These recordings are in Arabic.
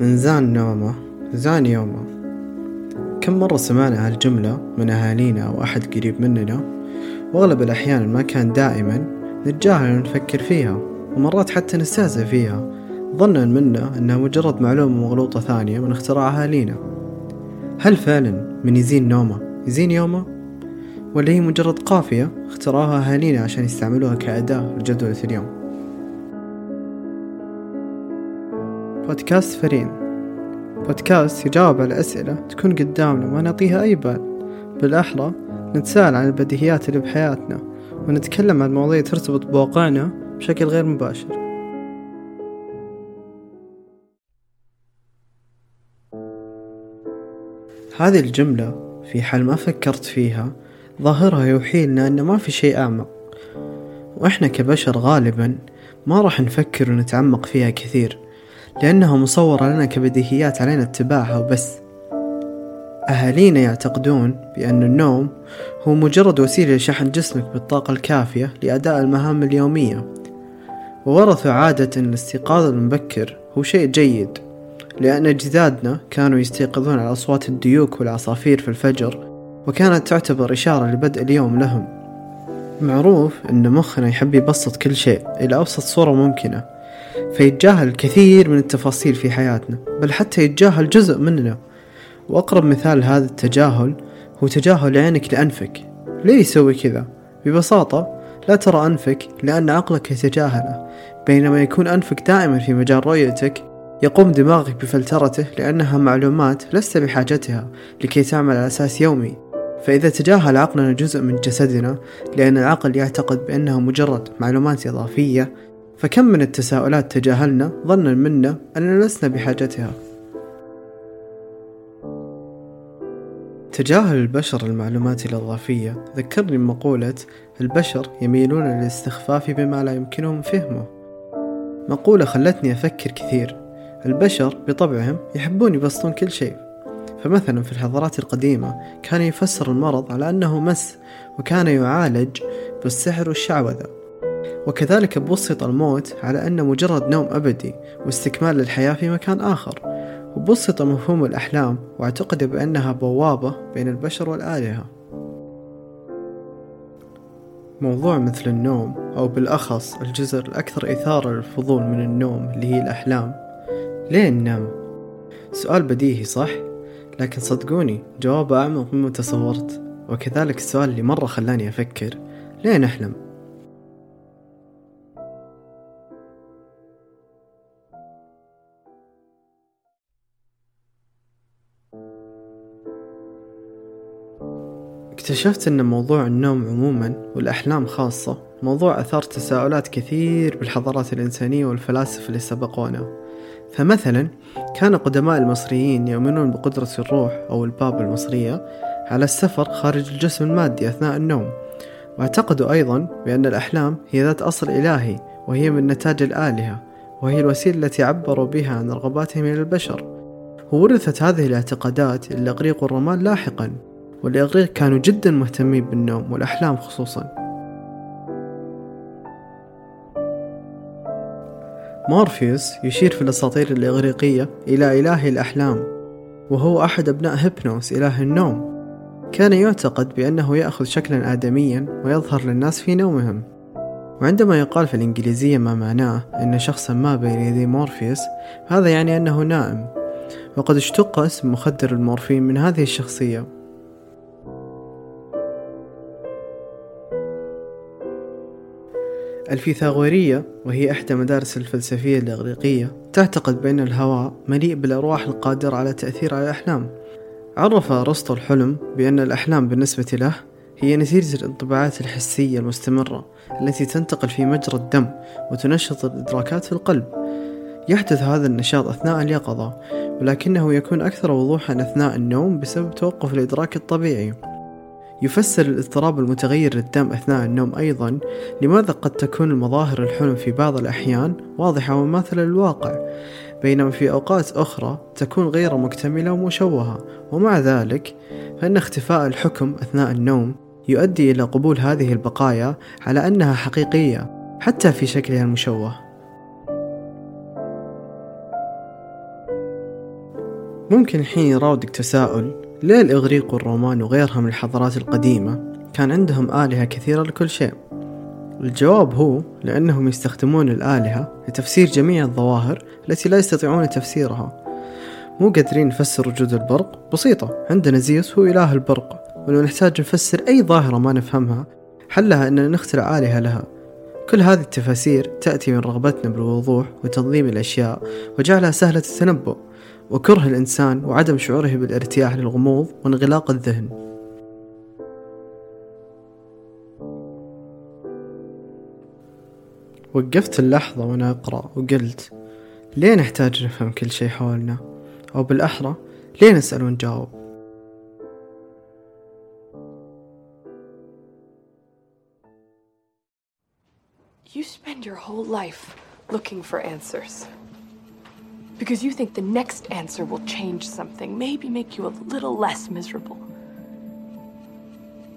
من زان نومه زان يومه. كم مرة سمعنا هالجملة من أهالينا أو أحد قريب مننا؟ وأغلب الأحيان ما كان دائما نتجاهل ونفكر فيها ومرات حتى نستهزئ فيها. ظنا منا أنها مجرد معلومة مغلوطة ثانية من اختراع أهالينا. هل فعلا من يزين نومه؟ يزين يومه؟ ولا هي مجرد قافية اخترعوها أهالينا عشان يستعملوها كأداة لجدولة اليوم؟ بودكاست فرين بودكاست يجاوب على أسئلة تكون قدامنا ما نعطيها أي بال. بالأحرى نتساءل عن البديهيات اللي بحياتنا ونتكلم عن مواضيع ترتبط بواقعنا بشكل غير مباشر. هذه الجملة في حال ما فكرت فيها ظاهرها يوحي لنا أن ما في شيء أعمق. وإحنا كبشر غالبا ما راح نفكر ونتعمق فيها كثير. لأنها مصورة لنا كبديهيات علينا اتباعها وبس. أهالينا يعتقدون بأن النوم هو مجرد وسيلة لشحن جسمك بالطاقة الكافية لأداء المهام اليومية. وورثوا عادة أن الاستيقاظ المبكر هو شيء جيد لأن أجدادنا كانوا يستيقظون على أصوات الديوك والعصافير في الفجر وكانت تعتبر إشارة لبدء اليوم لهم. معروف أن مخنا يحب يبسط كل شيء إلى أبسط صورة ممكنة. فيتجاهل الكثير من التفاصيل في حياتنا بل حتى يتجاهل جزء مننا. وأقرب مثال هذا التجاهل هو تجاهل عينك لأنفك. ليه يسوي كذا؟ ببساطة لا ترى أنفك لأن عقلك يتجاهله بينما يكون أنفك دائما في مجال رؤيتك يقوم دماغك بفلترته لأنها معلومات لست بحاجتها لكي تعمل على أساس يومي. فإذا تجاهل عقلنا جزء من جسدنا لأن العقل يعتقد بأنها مجرد معلومات إضافية فكم من التساؤلات تجاهلنا ظنا منا أننا لسنا بحاجتها. تجاهل البشر المعلومات الإضافية. ذكرني بمقولة البشر يميلون للاستخفاف بما لا يمكنهم فهمه. مقولة خلتني أفكر كثير. البشر بطبعهم يحبون يبسطون كل شيء. فمثلا في الحضارات القديمة كان يفسر المرض على أنه مس وكان يعالج بالسحر والشعوذة. وكذلك بسط الموت على أنه مجرد نوم أبدي واستكمال للحياة في مكان آخر وبسط مفهوم الأحلام وأعتقد بأنها بوابة بين البشر والآلهة موضوع مثل النوم أو بالأخص الجزء الأكثر إثارة للفضول من النوم اللي هي الأحلام ليه ننام؟ سؤال بديهي صح؟ لكن صدقوني جوابه أعمق مما تصورت وكذلك السؤال اللي مرة خلاني أفكر ليه نحلم؟ اكتشفت أن موضوع النوم عموما والأحلام خاصة موضوع أثار تساؤلات كثير بالحضارات الإنسانية والفلاسفة اللي سبقونا. فمثلا كان قدماء المصريين يؤمنون بقدرة الروح أو الباب المصرية على السفر خارج الجسم المادي أثناء النوم. واعتقدوا أيضا بأن الأحلام هي ذات أصل إلهي وهي من نتاج الآلهة وهي الوسيلة التي عبروا بها عن رغباتهم إلى البشر. وورثت هذه الاعتقادات الإغريق والرومان لاحقا. والإغريق كانوا جدا مهتمين بالنوم والأحلام خصوصا. مورفيوس يشير في الأساطير الإغريقية إلى إله الأحلام وهو أحد أبناء هيبنوس إله النوم. كان يعتقد بأنه يأخذ شكلا آدميا ويظهر للناس في نومهم. وعندما يقال في الإنجليزية ما معناه أن شخصا ما بين يدي مورفيوس هذا يعني أنه نائم. وقد اشتق اسم مخدر المورفين من هذه الشخصية. الفيثاغورية وهي إحدى مدارس الفلسفية الإغريقية تعتقد بأن الهواء مليء بالأرواح القادرة على التأثير على الأحلام. عرف أرسطو الحلم بأن الأحلام بالنسبة له هي نتيجة الانطباعات الحسية المستمرة التي تنتقل في مجرى الدم وتنشط الإدراكات في القلب. يحدث هذا النشاط أثناء اليقظة ولكنه يكون أكثر وضوحا أثناء النوم بسبب توقف الإدراك الطبيعي. يفسر الاضطراب المتغير للدم أثناء النوم أيضا لماذا قد تكون المظاهر الحلم في بعض الأحيان واضحة ومماثلة للواقع بينما في أوقات أخرى تكون غير مكتملة ومشوهة ومع ذلك فإن اختفاء الحكم أثناء النوم يؤدي إلى قبول هذه البقايا على أنها حقيقية حتى في شكلها المشوه. ممكن الحين يراودك تساؤل ليه الإغريق والرومان وغيرها من الحضارات القديمة كان عندهم آلهة كثيرة لكل شيء. الجواب هو لأنهم يستخدمون الآلهة لتفسير جميع الظواهر التي لا يستطيعون تفسيرها. مو قادرين نفسر وجود البرق؟ بسيطة عندنا زيوس هو إله البرق ولو نحتاج نفسر أي ظاهرة ما نفهمها حلها أننا نخترع آلهة لها. كل هذه التفاسير تأتي من رغبتنا بالوضوح وتنظيم الأشياء وجعلها سهلة التنبؤ. وكره الإنسان وعدم شعوره بالارتياح للغموض وانغلاق الذهن. وقفت اللحظة وأنا أقرأ وقلت ليه نحتاج نفهم كل شيء حولنا؟ أو بالأحرى ليه نسأل ونجاوب You spend your whole life looking for answers. Because you think the next answer will change something, maybe make you a little less miserable.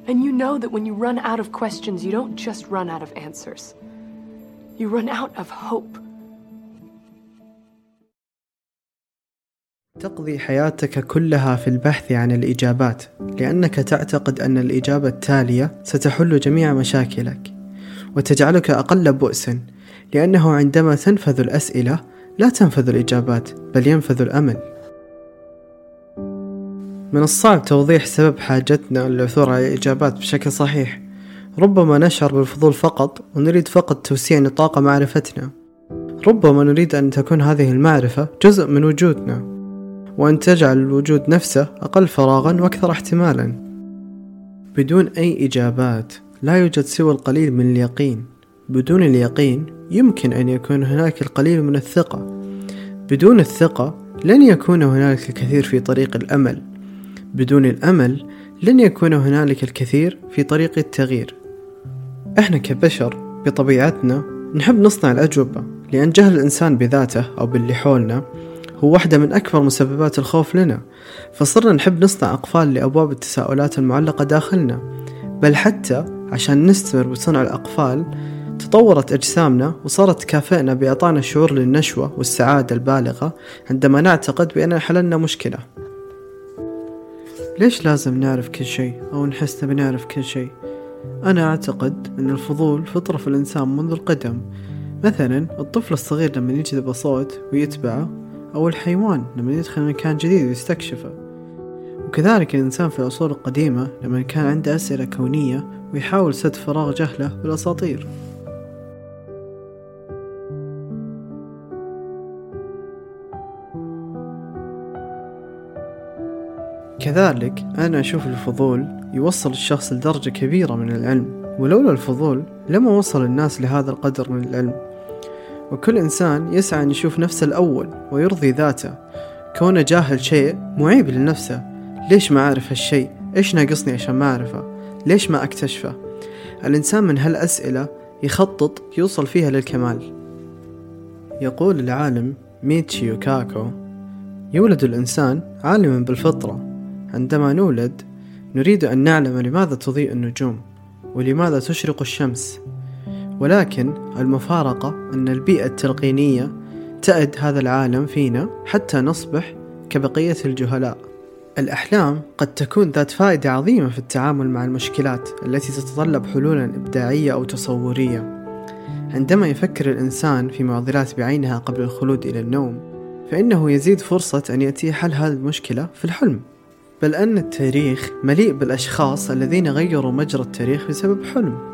And you know that when you run out of questions, you don't just run out of answers. You run out of hope. تقضي حياتك كلها في البحث عن الإجابات لأنك تعتقد أن الإجابة التالية ستحل جميع مشاكلك وتجعلك أقل بؤسا لأنه عندما تنفذ الأسئلة لا تنفذ الإجابات بل ينفذ الأمل. من الصعب توضيح سبب حاجتنا للعثور على الإجابات بشكل صحيح. ربما نشعر بالفضول فقط ونريد فقط توسيع نطاق معرفتنا. ربما نريد أن تكون هذه المعرفة جزء من وجودنا. وأن تجعل الوجود نفسه أقل فراغا وأكثر احتمالا. بدون أي إجابات لا يوجد سوى القليل من اليقين. بدون اليقين يمكن أن يكون هناك القليل من الثقة. بدون الثقة لن يكون هنالك الكثير في طريق الأمل. بدون الأمل لن يكون هنالك الكثير في طريق التغيير. إحنا كبشر بطبيعتنا نحب نصنع الأجوبة لأن جهل الإنسان بذاته أو باللي حولنا هو واحدة من أكبر مسببات الخوف لنا. فصرنا نحب نصنع أقفال لأبواب التساؤلات المعلقة داخلنا. بل حتى عشان نستمر بصنع الأقفال تطورت أجسامنا وصارت تكافئنا بإعطانا شعور للنشوة والسعادة البالغة عندما نعتقد بأننا حللنا مشكلة. ليش لازم نعرف كل شيء أو نحس نبي نعرف كل شيء؟ أنا أعتقد أن الفضول فطرة في الإنسان منذ القدم. مثلا الطفل الصغير لما يجذب صوت ويتبعه أو الحيوان لما يدخل مكان جديد ويستكشفه. وكذلك الإنسان في العصور القديمة لما كان عنده أسئلة كونية ويحاول سد فراغ جهله بالأساطير. كذلك أنا أشوف الفضول يوصل الشخص لدرجة كبيرة من العلم ولولا الفضول لما وصل الناس لهذا القدر من العلم. وكل إنسان يسعى أن يشوف نفسه الأول ويرضي ذاته. كونه جاهل شيء معيب لنفسه. ليش ما أعرف هالشيء؟ إيش ناقصني عشان ما أعرفه؟ ليش ما أكتشفه؟ الإنسان من هالأسئلة يخطط يوصل فيها للكمال. يقول العالم ميتشيو كاكو يولد الإنسان عالما بالفطرة. عندما نولد نريد أن نعلم لماذا تضيء النجوم ولماذا تشرق الشمس. ولكن المفارقة أن البيئة التلقينية تأد هذا العالم فينا حتى نصبح كبقية الجهلاء. الأحلام قد تكون ذات فائدة عظيمة في التعامل مع المشكلات التي تتطلب حلولا إبداعية أو تصورية. عندما يفكر الإنسان في معضلات بعينها قبل الخلود إلى النوم فإنه يزيد فرصة أن يأتي حل هذه المشكلة في الحلم. بل أن التاريخ مليء بالأشخاص الذين غيروا مجرى التاريخ بسبب حلم.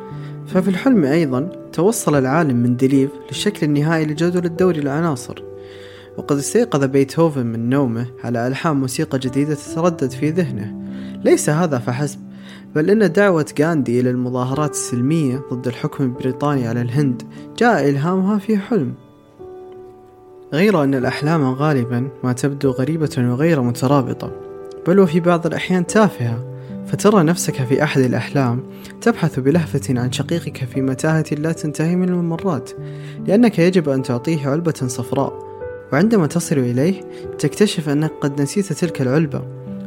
ففي الحلم أيضا توصل العالم مندليف للشكل النهائي لجدول الدوري للعناصر وقد استيقظ بيتهوفن من نومه على ألحان موسيقى جديدة تتردد في ذهنه. ليس هذا فحسب بل إن دعوة غاندي إلى المظاهرات السلمية ضد الحكم البريطاني على الهند جاء إلهامها في حلم. غير أن الأحلام غالبا ما تبدو غريبة وغير مترابطة. بل وفي بعض الأحيان تافهة فترى نفسك في أحد الأحلام تبحث بلهفة عن شقيقك في متاهة لا تنتهي من الممرات لأنك يجب أن تعطيه علبة صفراء. وعندما تصل إليه تكتشف أنك قد نسيت تلك العلبة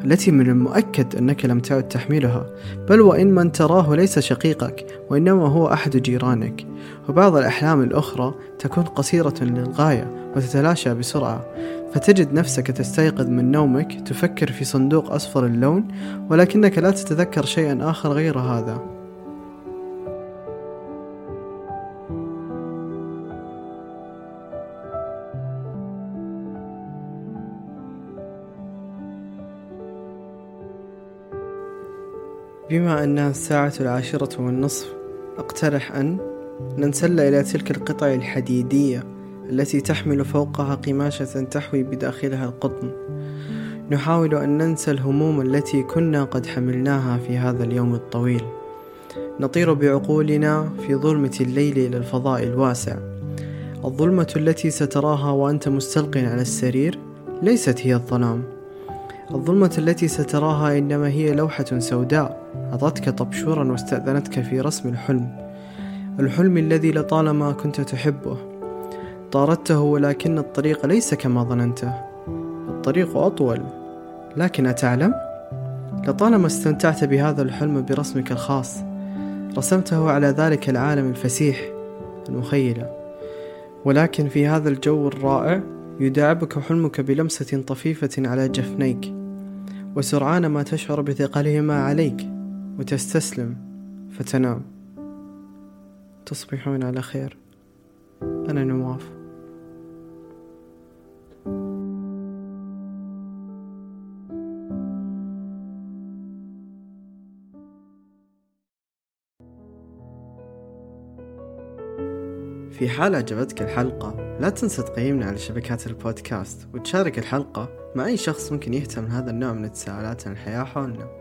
التي من المؤكد أنك لم تعد تحملها بل وإن من تراه ليس شقيقك وإنما هو أحد جيرانك. وبعض الأحلام الأخرى تكون قصيرة للغاية وتتلاشى بسرعة. فتجد نفسك تستيقظ من نومك تفكر في صندوق أصفر اللون ولكنك لا تتذكر شيئا آخر غير هذا. بما أنها الساعة العاشرة والنصف أقترح أن ننسل إلى تلك القطع الحديدية. التي تحمل فوقها قماشة تحوي بداخلها القطن. نحاول أن ننسى الهموم التي كنا قد حملناها في هذا اليوم الطويل. نطير بعقولنا في ظلمة الليل إلى الفضاء الواسع. الظلمة التي ستراها وأنت مستلق على السرير ليست هي الظلام. الظلمة التي ستراها إنما هي لوحة سوداء. أعطتك طبشورا واستأذنتك في رسم الحلم. الحلم الذي لطالما كنت تحبه. طاردته ولكن الطريق ليس كما ظننته. الطريق أطول. لكن أتعلم؟ لطالما استمتعت بهذا الحلم برسمك الخاص رسمته على ذلك العالم الفسيح المخيلة ولكن في هذا الجو الرائع يداعبك حلمك بلمسة طفيفة على جفنيك وسرعان ما تشعر بثقلهما عليك وتستسلم فتنام. تصبحون على خير. أنا نواف. في حال عجبتك الحلقة لا تنسى تقيمنا على شبكات البودكاست وتشارك الحلقة مع أي شخص ممكن يهتم هذا النوع من التساؤلات عن الحياة حولنا.